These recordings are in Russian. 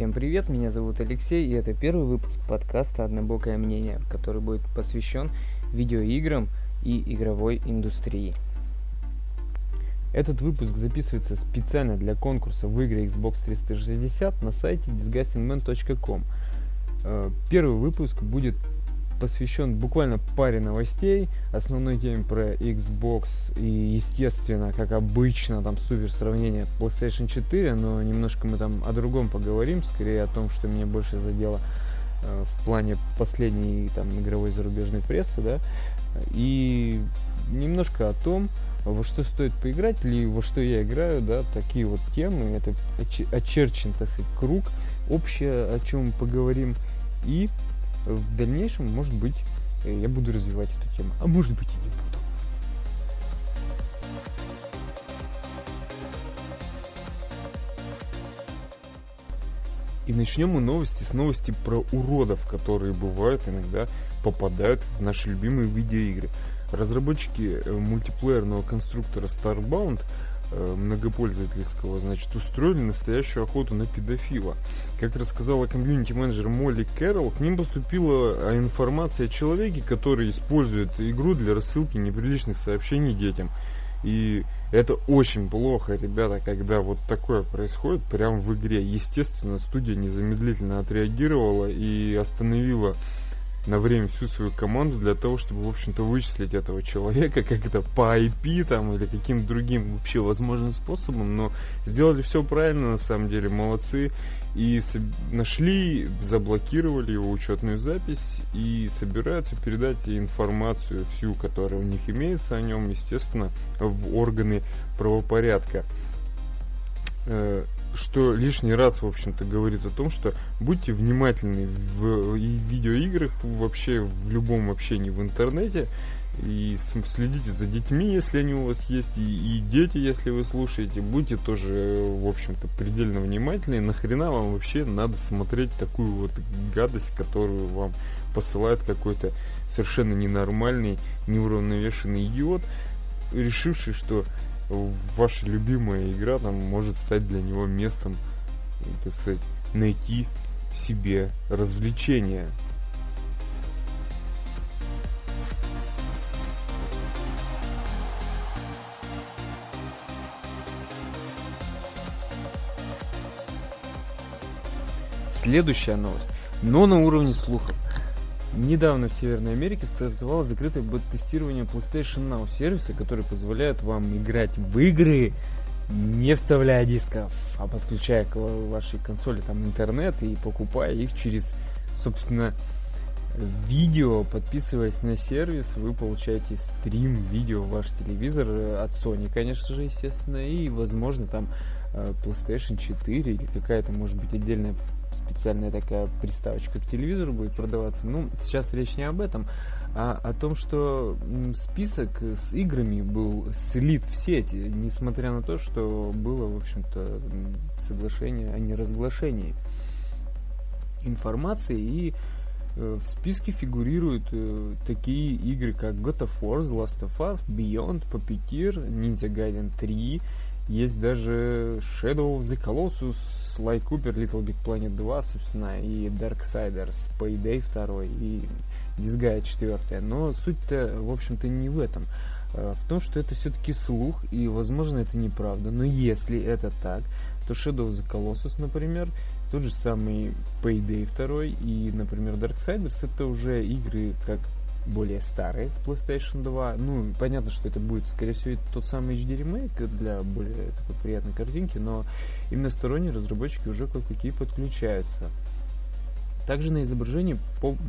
Всем привет, меня зовут Алексей, и это первый выпуск подкаста «Однобокое мнение», который будет посвящен видеоиграм и игровой индустрии. Этот выпуск записывается специально для конкурса в игры Xbox 360 на сайте disgustingman.com. Э, первый выпуск будет посвящен буквально паре новостей, основной теме про Xbox и, естественно, как обычно, там супер сравнение PlayStation 4, но немножко мы там о другом поговорим, скорее о том, что меня больше задело э, в плане последней там игровой зарубежной прессы, да, и немножко о том, во что стоит поиграть или во что я играю, да, такие вот темы, это очерчен, так сказать, круг, общее, о чем мы поговорим, и в дальнейшем, может быть, э, я буду развивать эту тему, а может быть и не буду. И начнем мы новости с новости про уродов, которые бывают иногда попадают в наши любимые видеоигры. Разработчики э, мультиплеерного конструктора Starbound многопользовательского, значит, устроили настоящую охоту на педофила. Как рассказала комьюнити-менеджер Молли Кэрролл, к ним поступила а, информация о человеке, который использует игру для рассылки неприличных сообщений детям. И это очень плохо, ребята, когда вот такое происходит прямо в игре. Естественно, студия незамедлительно отреагировала и остановила на время всю свою команду для того, чтобы, в общем-то, вычислить этого человека как-то по IP там или каким-то другим вообще возможным способом, но сделали все правильно, на самом деле, молодцы. И нашли, заблокировали его учетную запись и собираются передать информацию всю, которая у них имеется о нем, естественно, в органы правопорядка э, что лишний раз, в общем-то, говорит о том, что будьте внимательны в видеоиграх, вообще в любом общении в интернете, и следите за детьми, если они у вас есть, и, и дети, если вы слушаете, будьте тоже, в общем-то, предельно внимательны. Нахрена вам вообще надо смотреть такую вот гадость, которую вам посылает какой-то совершенно ненормальный, неуравновешенный идиот, решивший, что ваша любимая игра там может стать для него местом, так сказать, найти себе развлечение. Следующая новость, но на уровне слухов. Недавно в Северной Америке стартовало закрытое бета-тестирование PlayStation Now сервиса, который позволяет вам играть в игры, не вставляя дисков, а подключая к вашей консоли там интернет и покупая их через, собственно, видео, подписываясь на сервис, вы получаете стрим видео в ваш телевизор от Sony, конечно же, естественно, и, возможно, там э, PlayStation 4 или какая-то, может быть, отдельная специальная такая приставочка к телевизору будет продаваться. Ну, сейчас речь не об этом, а о том, что список с играми был слит в сеть, несмотря на то, что было, в общем-то, соглашение о неразглашении информации и э, в списке фигурируют э, такие игры, как God of War, The Last of Us, Beyond, Puppeteer, Ninja Gaiden 3, есть даже Shadow of the Colossus, Sly Cooper, Little Big Planet 2, собственно, и Darksiders, Payday 2 и Disgaea 4. Но суть-то, в общем-то, не в этом. А в том, что это все-таки слух, и, возможно, это неправда. Но если это так, то Shadow of the Colossus, например, тот же самый Payday 2 и, например, Darksiders, это уже игры как более старые с PlayStation 2. Ну, понятно, что это будет, скорее всего, тот самый HD ремейк для более такой приятной картинки, но именно сторонние разработчики уже кое-какие подключаются. Также на изображении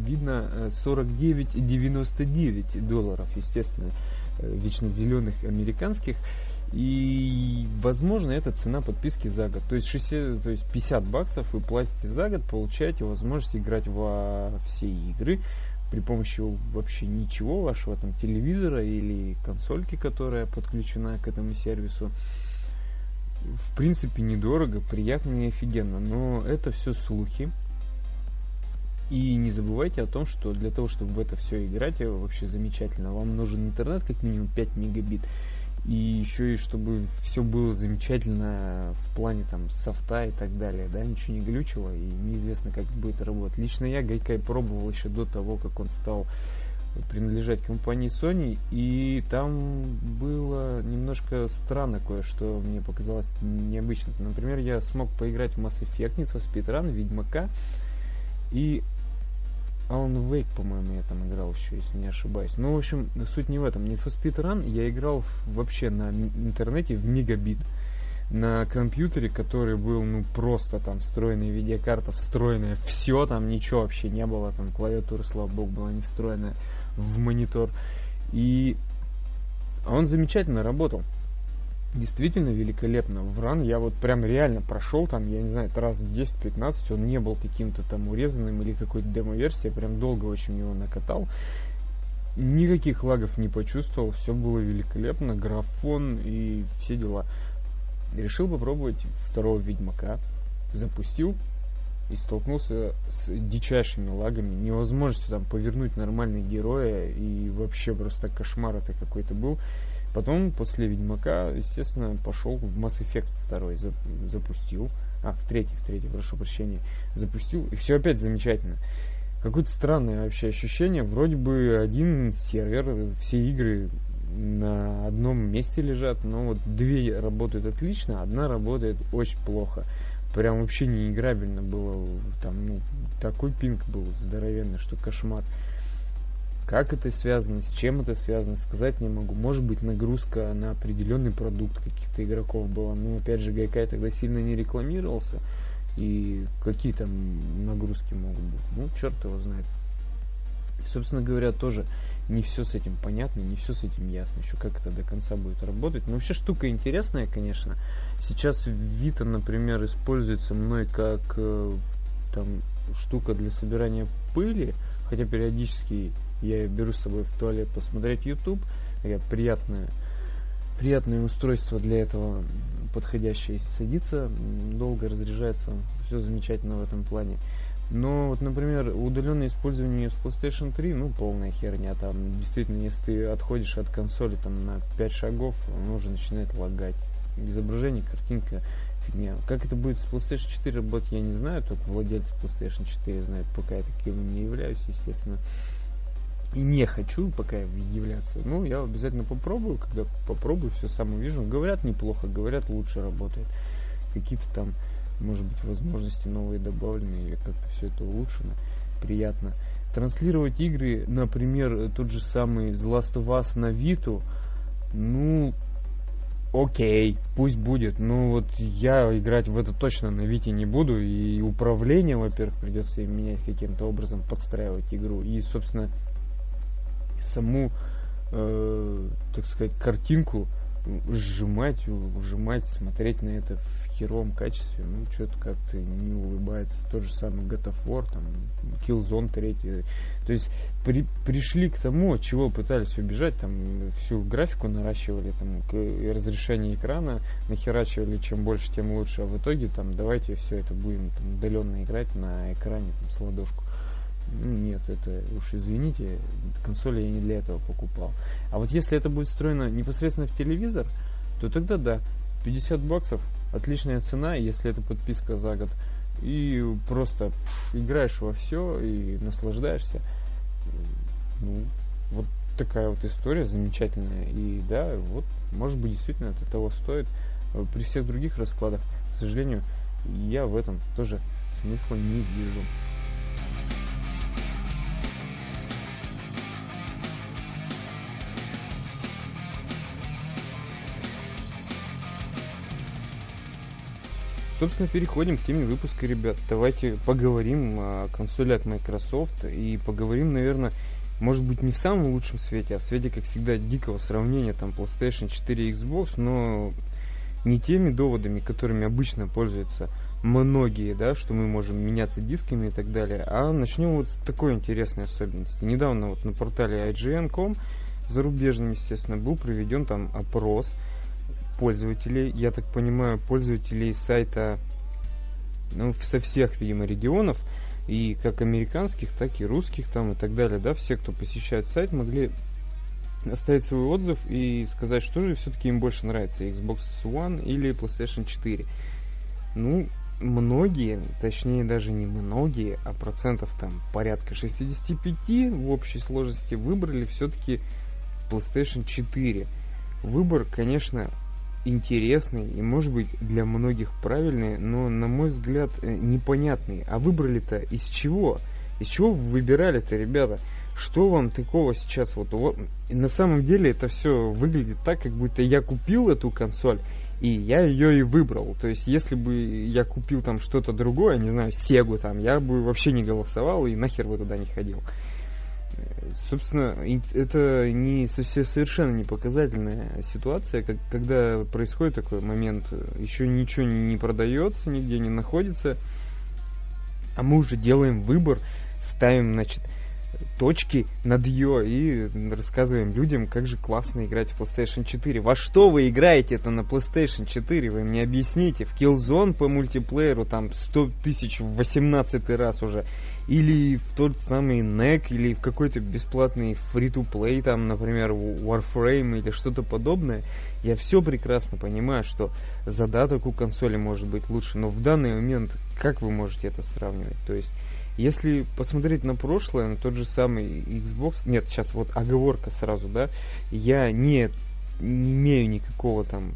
видно 49,99 э, долларов, естественно, э, вечно зеленых американских. И, возможно, это цена подписки за год. То есть, 60, то есть 50 баксов вы платите за год, получаете возможность играть во все игры при помощи вообще ничего вашего там телевизора или консольки, которая подключена к этому сервису. В принципе, недорого, приятно и офигенно, но это все слухи. И не забывайте о том, что для того, чтобы в это все играть, вообще замечательно, вам нужен интернет как минимум 5 мегабит. И еще и чтобы все было замечательно в плане там софта и так далее, да, ничего не глючило и неизвестно, как будет работать. Лично я Гайкай пробовал еще до того, как он стал принадлежать компании Sony, и там было немножко странно кое-что мне показалось необычным. Например, я смог поиграть в Mass Effect, Need for Speed Run, Ведьмака, и Alan Wake, по-моему, я там играл еще, если не ошибаюсь. Ну, в общем, суть не в этом. Need for Speed Run я играл вообще на интернете в мегабит. На компьютере, который был, ну, просто там встроенная видеокарта, встроенная все, там ничего вообще не было, там клавиатура, слава богу, была не встроенная в монитор. И он замечательно работал. Действительно великолепно. В ран я вот прям реально прошел там, я не знаю, раз 10-15, он не был каким-то там урезанным или какой-то демо-версией, я прям долго очень его накатал. Никаких лагов не почувствовал, все было великолепно, графон и все дела. Решил попробовать второго Ведьмака, запустил, и столкнулся с дичайшими лагами, невозможностью там повернуть нормального героя, и вообще просто кошмар это какой-то был. Потом, после Ведьмака, естественно, пошел в Mass Effect 2, запустил, а, в третий, в третий, прошу прощения, запустил, и все опять замечательно. Какое-то странное вообще ощущение, вроде бы один сервер, все игры на одном месте лежат, но вот две работают отлично, одна работает очень плохо прям вообще не играбельно было. Там, ну, такой пинг был здоровенный, что кошмар. Как это связано, с чем это связано, сказать не могу. Может быть, нагрузка на определенный продукт каких-то игроков была. Но, опять же, Гайкай тогда сильно не рекламировался. И какие там нагрузки могут быть. Ну, черт его знает. Собственно говоря, тоже не все с этим понятно, не все с этим ясно, еще как это до конца будет работать. Но вообще штука интересная, конечно. Сейчас Vita, например, используется мной как э, там штука для собирания пыли, хотя периодически я беру с собой в туалет посмотреть YouTube. Такая приятная, приятное устройство для этого подходящее. Садится, долго разряжается, все замечательно в этом плане. Но вот, например, удаленное использование с PlayStation 3, ну, полная херня. Там действительно, если ты отходишь от консоли там на 5 шагов, он уже начинает лагать. Изображение, картинка, фигня. Как это будет с PlayStation 4 работать, я не знаю, только владельцы PlayStation 4 знают, пока я таким не являюсь, естественно. И не хочу пока являться. Ну, я обязательно попробую, когда попробую, все сам увижу. Говорят, неплохо, говорят, лучше работает. Какие-то там может быть, возможности новые добавлены или как-то все это улучшено. Приятно. Транслировать игры, например, тот же самый The Last of Us на Виту, ну, окей, пусть будет. Ну вот я играть в это точно на Вите не буду. И управление, во-первых, придется менять каким-то образом, подстраивать игру. И, собственно, саму, э, так сказать, картинку сжимать, ужимать, смотреть на это херовом качестве, ну, что-то как-то не улыбается. Тот же самый War, там, Killzone 3. То есть при, пришли к тому, от чего пытались убежать, там, всю графику наращивали, там, разрешение экрана нахерачивали, чем больше, тем лучше. А в итоге, там, давайте все это будем там, удаленно играть на экране, там, с ладошку. Ну, нет, это уж извините, консоли я не для этого покупал. А вот если это будет встроено непосредственно в телевизор, то тогда да, 50 баксов отличная цена, если это подписка за год. И просто пш, играешь во все и наслаждаешься. Ну, вот такая вот история замечательная. И да, вот, может быть, действительно это того стоит. При всех других раскладах, к сожалению, я в этом тоже смысла не вижу. Собственно, переходим к теме выпуска, ребят. Давайте поговорим о консоли от Microsoft и поговорим, наверное, может быть, не в самом лучшем свете, а в свете, как всегда, дикого сравнения там PlayStation 4 и Xbox, но не теми доводами, которыми обычно пользуются многие, да, что мы можем меняться дисками и так далее, а начнем вот с такой интересной особенности. Недавно вот на портале IGN.com, зарубежным, естественно, был проведен там опрос – пользователей, я так понимаю, пользователей сайта ну, со всех, видимо, регионов, и как американских, так и русских там и так далее, да, все, кто посещает сайт, могли оставить свой отзыв и сказать, что же все-таки им больше нравится, Xbox One или PlayStation 4. Ну, многие, точнее даже не многие, а процентов там порядка 65 в общей сложности выбрали все-таки PlayStation 4. Выбор, конечно, интересный и, может быть, для многих правильный, но, на мой взгляд, э, непонятный. А выбрали-то из чего? Из чего вы выбирали-то, ребята? Что вам такого сейчас вот, вот? На самом деле это все выглядит так, как будто я купил эту консоль, и я ее и выбрал. То есть, если бы я купил там что-то другое, не знаю, Сегу там, я бы вообще не голосовал и нахер бы туда не ходил. Собственно, это не совершенно не показательная ситуация, как, когда происходит такой момент, еще ничего не продается, нигде не находится, а мы уже делаем выбор, ставим, значит, точки над ее и рассказываем людям, как же классно играть в PlayStation 4. Во что вы играете это на PlayStation 4? Вы мне объясните. В Killzone по мультиплееру там 100 тысяч в 18 раз уже. Или в тот самый NEC, или в какой-то бесплатный free-to-play, там, например, Warframe или что-то подобное. Я все прекрасно понимаю, что задаток у консоли может быть лучше, но в данный момент как вы можете это сравнивать? То есть если посмотреть на прошлое, на тот же самый Xbox, нет, сейчас вот оговорка сразу, да, я не, не имею никакого там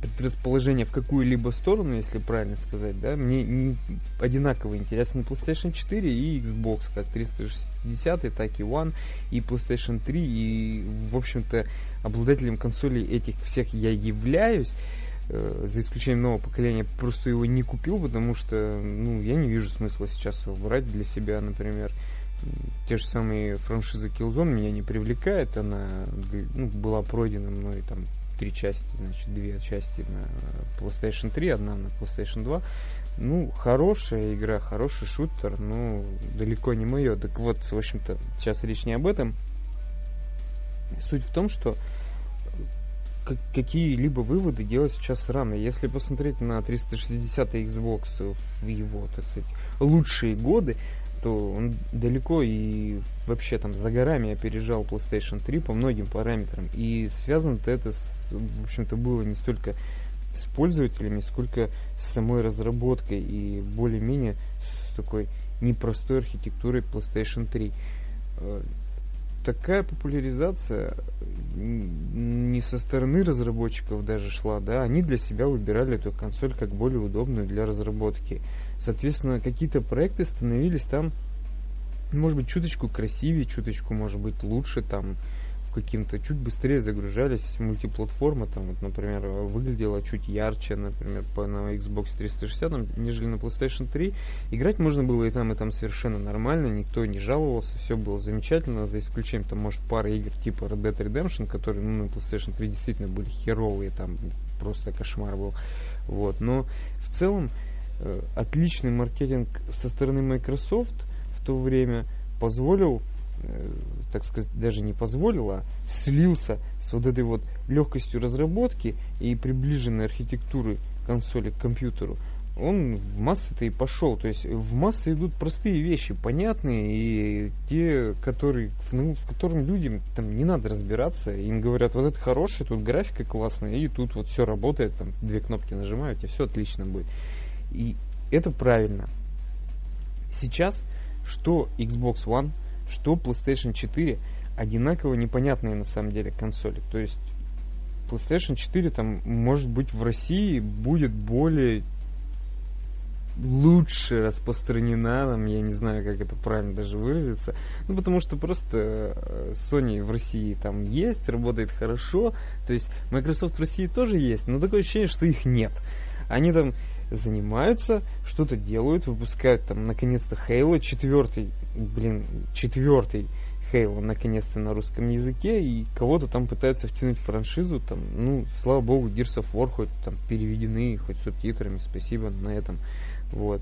предрасположения в какую-либо сторону, если правильно сказать, да, мне не одинаково интересно PlayStation 4 и Xbox, как 360, так и One, и PlayStation 3, и, в общем-то, обладателем консолей этих всех я являюсь, Э, за исключением нового поколения, просто его не купил, потому что, ну, я не вижу смысла сейчас его брать для себя, например. Те же самые франшизы Killzone меня не привлекает, она ну, была пройдена мной там три части, значит, две части на PlayStation 3, одна на PlayStation 2. Ну, хорошая игра, хороший шутер, но далеко не мое. Так вот, в общем-то, сейчас речь не об этом. Суть в том, что какие-либо выводы делать сейчас рано. Если посмотреть на 360 Xbox в его, так сказать, лучшие годы, то он далеко и вообще там за горами опережал PlayStation 3 по многим параметрам. И связано-то это, с, в общем-то, было не столько с пользователями, сколько с самой разработкой и более-менее с такой непростой архитектурой PlayStation 3 такая популяризация не со стороны разработчиков даже шла, да, они для себя выбирали эту консоль как более удобную для разработки. Соответственно, какие-то проекты становились там, может быть, чуточку красивее, чуточку, может быть, лучше, там, каким-то чуть быстрее загружались мультиплатформа, там, вот, например, выглядела чуть ярче, например, по, на Xbox 360, нежели на PlayStation 3. Играть можно было и там, и там совершенно нормально, никто не жаловался, все было замечательно, за исключением, там, может, пары игр типа Red Dead Redemption, которые, ну, на PlayStation 3 действительно были херовые, там, просто кошмар был. Вот, но в целом отличный маркетинг со стороны Microsoft в то время позволил Э, так сказать, даже не позволила, слился с вот этой вот легкостью разработки и приближенной архитектуры консоли к компьютеру, он в массы-то и пошел. То есть в массы идут простые вещи, понятные, и те, которые, ну, в которым людям там не надо разбираться. Им говорят, вот это хорошее, тут графика классная, и тут вот все работает, там две кнопки нажимают, и все отлично будет. И это правильно. Сейчас что Xbox One – что PlayStation 4 одинаково непонятные на самом деле консоли. То есть PlayStation 4 там, может быть, в России будет более лучше распространена, там, я не знаю, как это правильно даже выразиться, ну, потому что просто э, Sony в России там есть, работает хорошо, то есть Microsoft в России тоже есть, но такое ощущение, что их нет. Они там занимаются, что-то делают, выпускают там наконец-то Halo 4, блин, четвертый Halo наконец-то на русском языке, и кого-то там пытаются втянуть в франшизу, там, ну, слава богу, Gears of War хоть там переведены, хоть субтитрами, спасибо на этом, вот.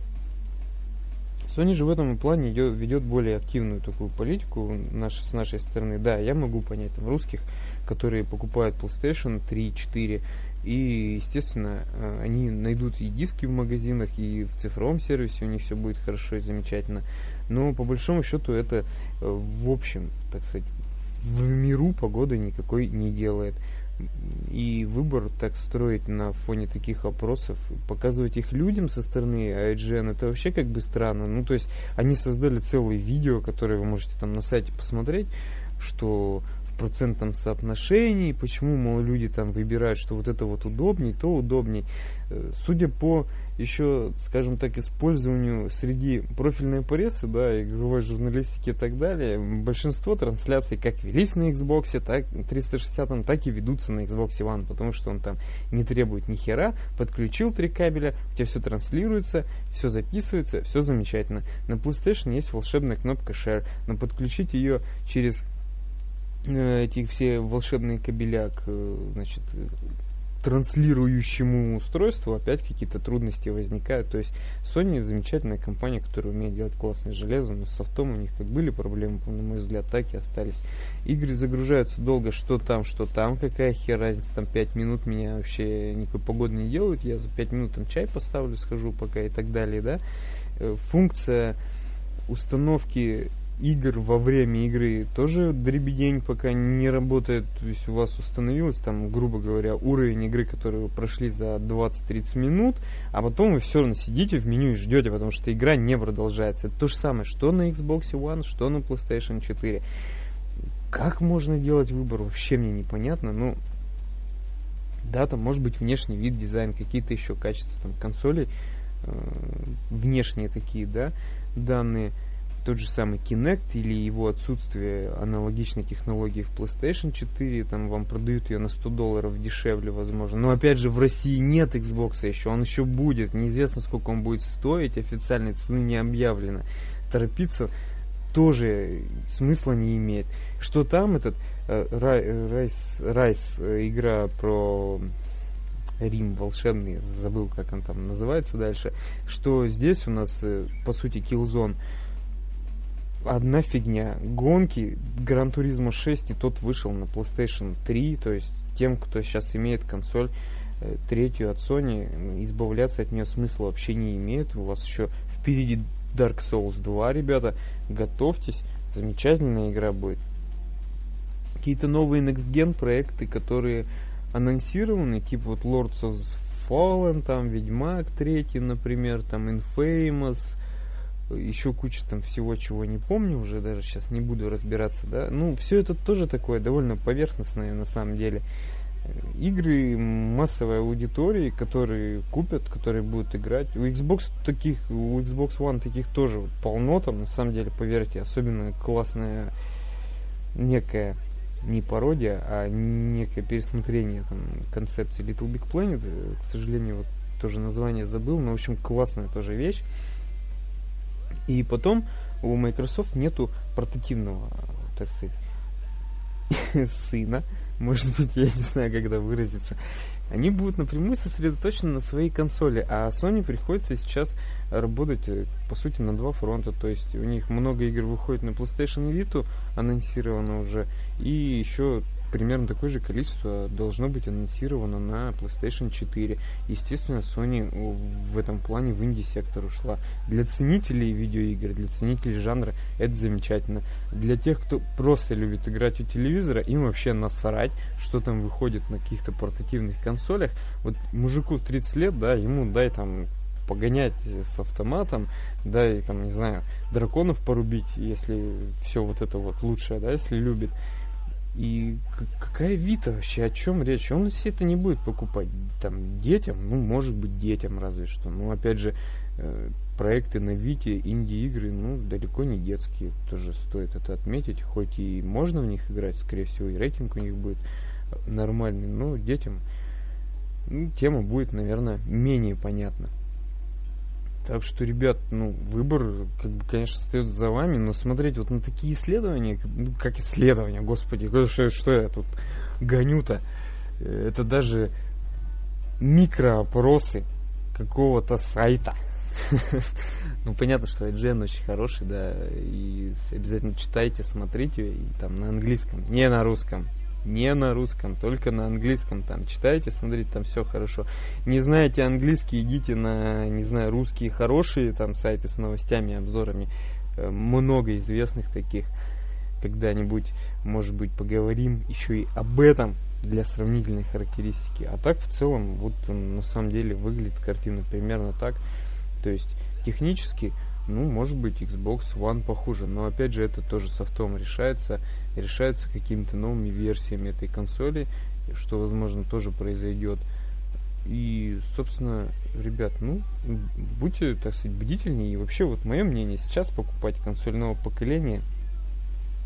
Sony же в этом плане идет, ведет более активную такую политику наш, с нашей стороны. Да, я могу понять там русских, которые покупают PlayStation 3, 4, и, естественно, э, они найдут и диски в магазинах, и в цифровом сервисе у них все будет хорошо и замечательно. Но по большому счету это, э, в общем, так сказать, в миру погода никакой не делает. И выбор так строить на фоне таких опросов, показывать их людям со стороны IGN, это вообще как бы странно. Ну, то есть, они создали целое видео, которое вы можете там на сайте посмотреть, что в процентном соотношении, почему, мол, люди там выбирают, что вот это вот удобней, то удобней. Э, судя по еще, скажем так, использованию среди профильной прессы, да, игровой журналистики и так далее, большинство трансляций как велись на Xbox, так 360, так и ведутся на Xbox One, потому что он там не требует ни хера, подключил три кабеля, у тебя все транслируется, все записывается, все замечательно. На PlayStation есть волшебная кнопка Share, но подключить ее через эти все волшебные кабеля к, э, значит, транслирующему устройству опять какие-то трудности возникают. То есть Sony замечательная компания, которая умеет делать классное железо, но с софтом у них как были проблемы, на мой взгляд, так и остались. Игры загружаются долго, что там, что там, какая хер разница, там 5 минут меня вообще никакой погоды не делают, я за 5 минут там чай поставлю, схожу пока и так далее, да. Э, функция установки игр во время игры тоже дребедень пока не работает. То есть у вас установилось там, грубо говоря, уровень игры, которую прошли за 20-30 минут, а потом вы все равно сидите в меню и ждете, потому что игра не продолжается. Это то же самое, что на Xbox One, что на PlayStation 4. Как можно делать выбор, вообще мне непонятно. Ну, да, там может быть внешний вид, дизайн, какие-то еще качества там консолей, э, внешние такие, да, данные тот же самый Kinect или его отсутствие аналогичной технологии в PlayStation 4, там вам продают ее на 100 долларов дешевле, возможно. Но опять же, в России нет Xbox еще, он еще будет, неизвестно сколько он будет стоить, официальной цены не объявлено. Торопиться тоже смысла не имеет. Что там этот э, Райс, Райс э, игра про Рим волшебный, забыл, как он там называется дальше, что здесь у нас, э, по сути, Killzone одна фигня. Гонки Гран Туризма 6 и тот вышел на PlayStation 3, то есть тем, кто сейчас имеет консоль э, третью от Sony, избавляться от нее смысла вообще не имеет. У вас еще впереди Dark Souls 2, ребята, готовьтесь, замечательная игра будет. Какие-то новые Next Gen проекты, которые анонсированы, типа вот Lords of Fallen, там Ведьмак 3, например, там Infamous, еще куча там всего, чего не помню уже, даже сейчас не буду разбираться, да. Ну, все это тоже такое довольно поверхностное на самом деле. Игры массовой аудитории, которые купят, которые будут играть. У Xbox таких, у Xbox One таких тоже полно там, на самом деле, поверьте, особенно классная некая не пародия, а некое пересмотрение там, концепции Little Big Planet. К сожалению, вот тоже название забыл, но в общем классная тоже вещь. И потом у Microsoft нету портативного, так сказать, сына, может быть, я не знаю, когда выразиться. Они будут напрямую сосредоточены на своей консоли, а Sony приходится сейчас работать, э, по сути, на два фронта. То есть у них много игр выходит на PlayStation Vita, анонсировано уже, и еще примерно такое же количество должно быть анонсировано на PlayStation 4. Естественно, Sony в этом плане в инди-сектор ушла. Для ценителей видеоигр, для ценителей жанра это замечательно. Для тех, кто просто любит играть у телевизора, им вообще насрать, что там выходит на каких-то портативных консолях. Вот мужику в 30 лет, да, ему дай там погонять с автоматом, да, и там, не знаю, драконов порубить, если все вот это вот лучшее, да, если любит. И какая Вита вообще, о чем речь? Он все это не будет покупать там детям, ну, может быть, детям разве что. Но опять же, э, проекты на Вите, инди-игры, ну, далеко не детские, тоже стоит это отметить. Хоть и можно в них играть, скорее всего, и рейтинг у них будет нормальный, но детям ну, тема будет, наверное, менее понятна. Так что, ребят, ну, выбор, как бы, конечно, остается за вами, но смотреть вот на такие исследования, ну, как исследования, господи, что, что я тут гоню-то, это даже микроопросы какого-то сайта. Ну, понятно, что IGN очень хороший, да, и обязательно читайте, смотрите, и там на английском, не на русском, не на русском, только на английском там читайте, смотрите, там все хорошо. Не знаете английский, идите на, не знаю, русские хорошие там сайты с новостями, обзорами, э, много известных таких. когда-нибудь, может быть, поговорим еще и об этом для сравнительной характеристики. А так в целом, вот он на самом деле выглядит картина примерно так. То есть технически, ну, может быть, Xbox One похуже, но опять же это тоже софтом решается, решается какими-то новыми версиями этой консоли, что, возможно, тоже произойдет. И, собственно, ребят, ну, будьте, так сказать, бдительнее. И вообще, вот мое мнение, сейчас покупать консоль нового поколения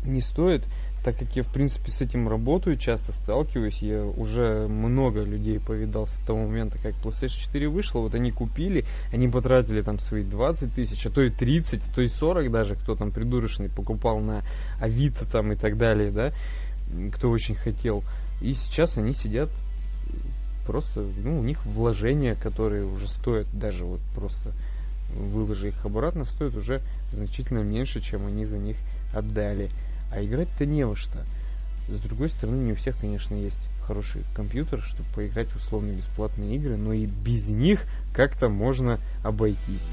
не стоит, так как я, в принципе, с этим работаю, часто сталкиваюсь, я уже много людей повидал с того момента, как PlayStation 4 вышла, вот они купили, они потратили там свои 20 тысяч, а то и 30, а то и 40 даже, кто там придурочный покупал на Авито там и так далее, да, кто очень хотел. И сейчас они сидят просто, ну, у них вложения, которые уже стоят даже вот просто выложи их обратно, стоят уже значительно меньше, чем они за них отдали. А играть-то не во что. С другой стороны, не у всех, конечно, есть хороший компьютер, чтобы поиграть в условно бесплатные игры, но и без них как-то можно обойтись.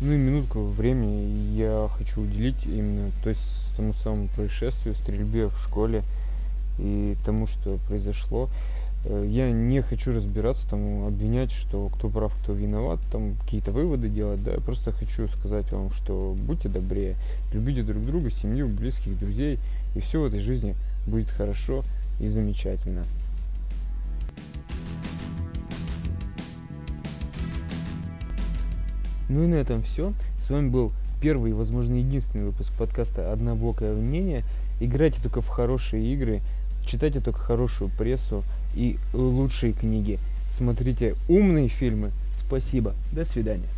Ну и минутку времени я хочу уделить именно то есть тому самому происшествию, стрельбе в школе и тому, что произошло. Э, я не хочу разбираться, там, обвинять, что кто прав, кто виноват, там какие-то выводы делать, да, я просто хочу сказать вам, что будьте добрее, любите друг друга, семью, близких, друзей, и все в этой жизни будет хорошо и замечательно. Ну и на этом все. С вами был первый и, возможно, единственный выпуск подкаста «Однобокое мнение». Играйте только в хорошие игры, читайте только хорошую прессу и лучшие книги. Смотрите умные фильмы. Спасибо. До свидания.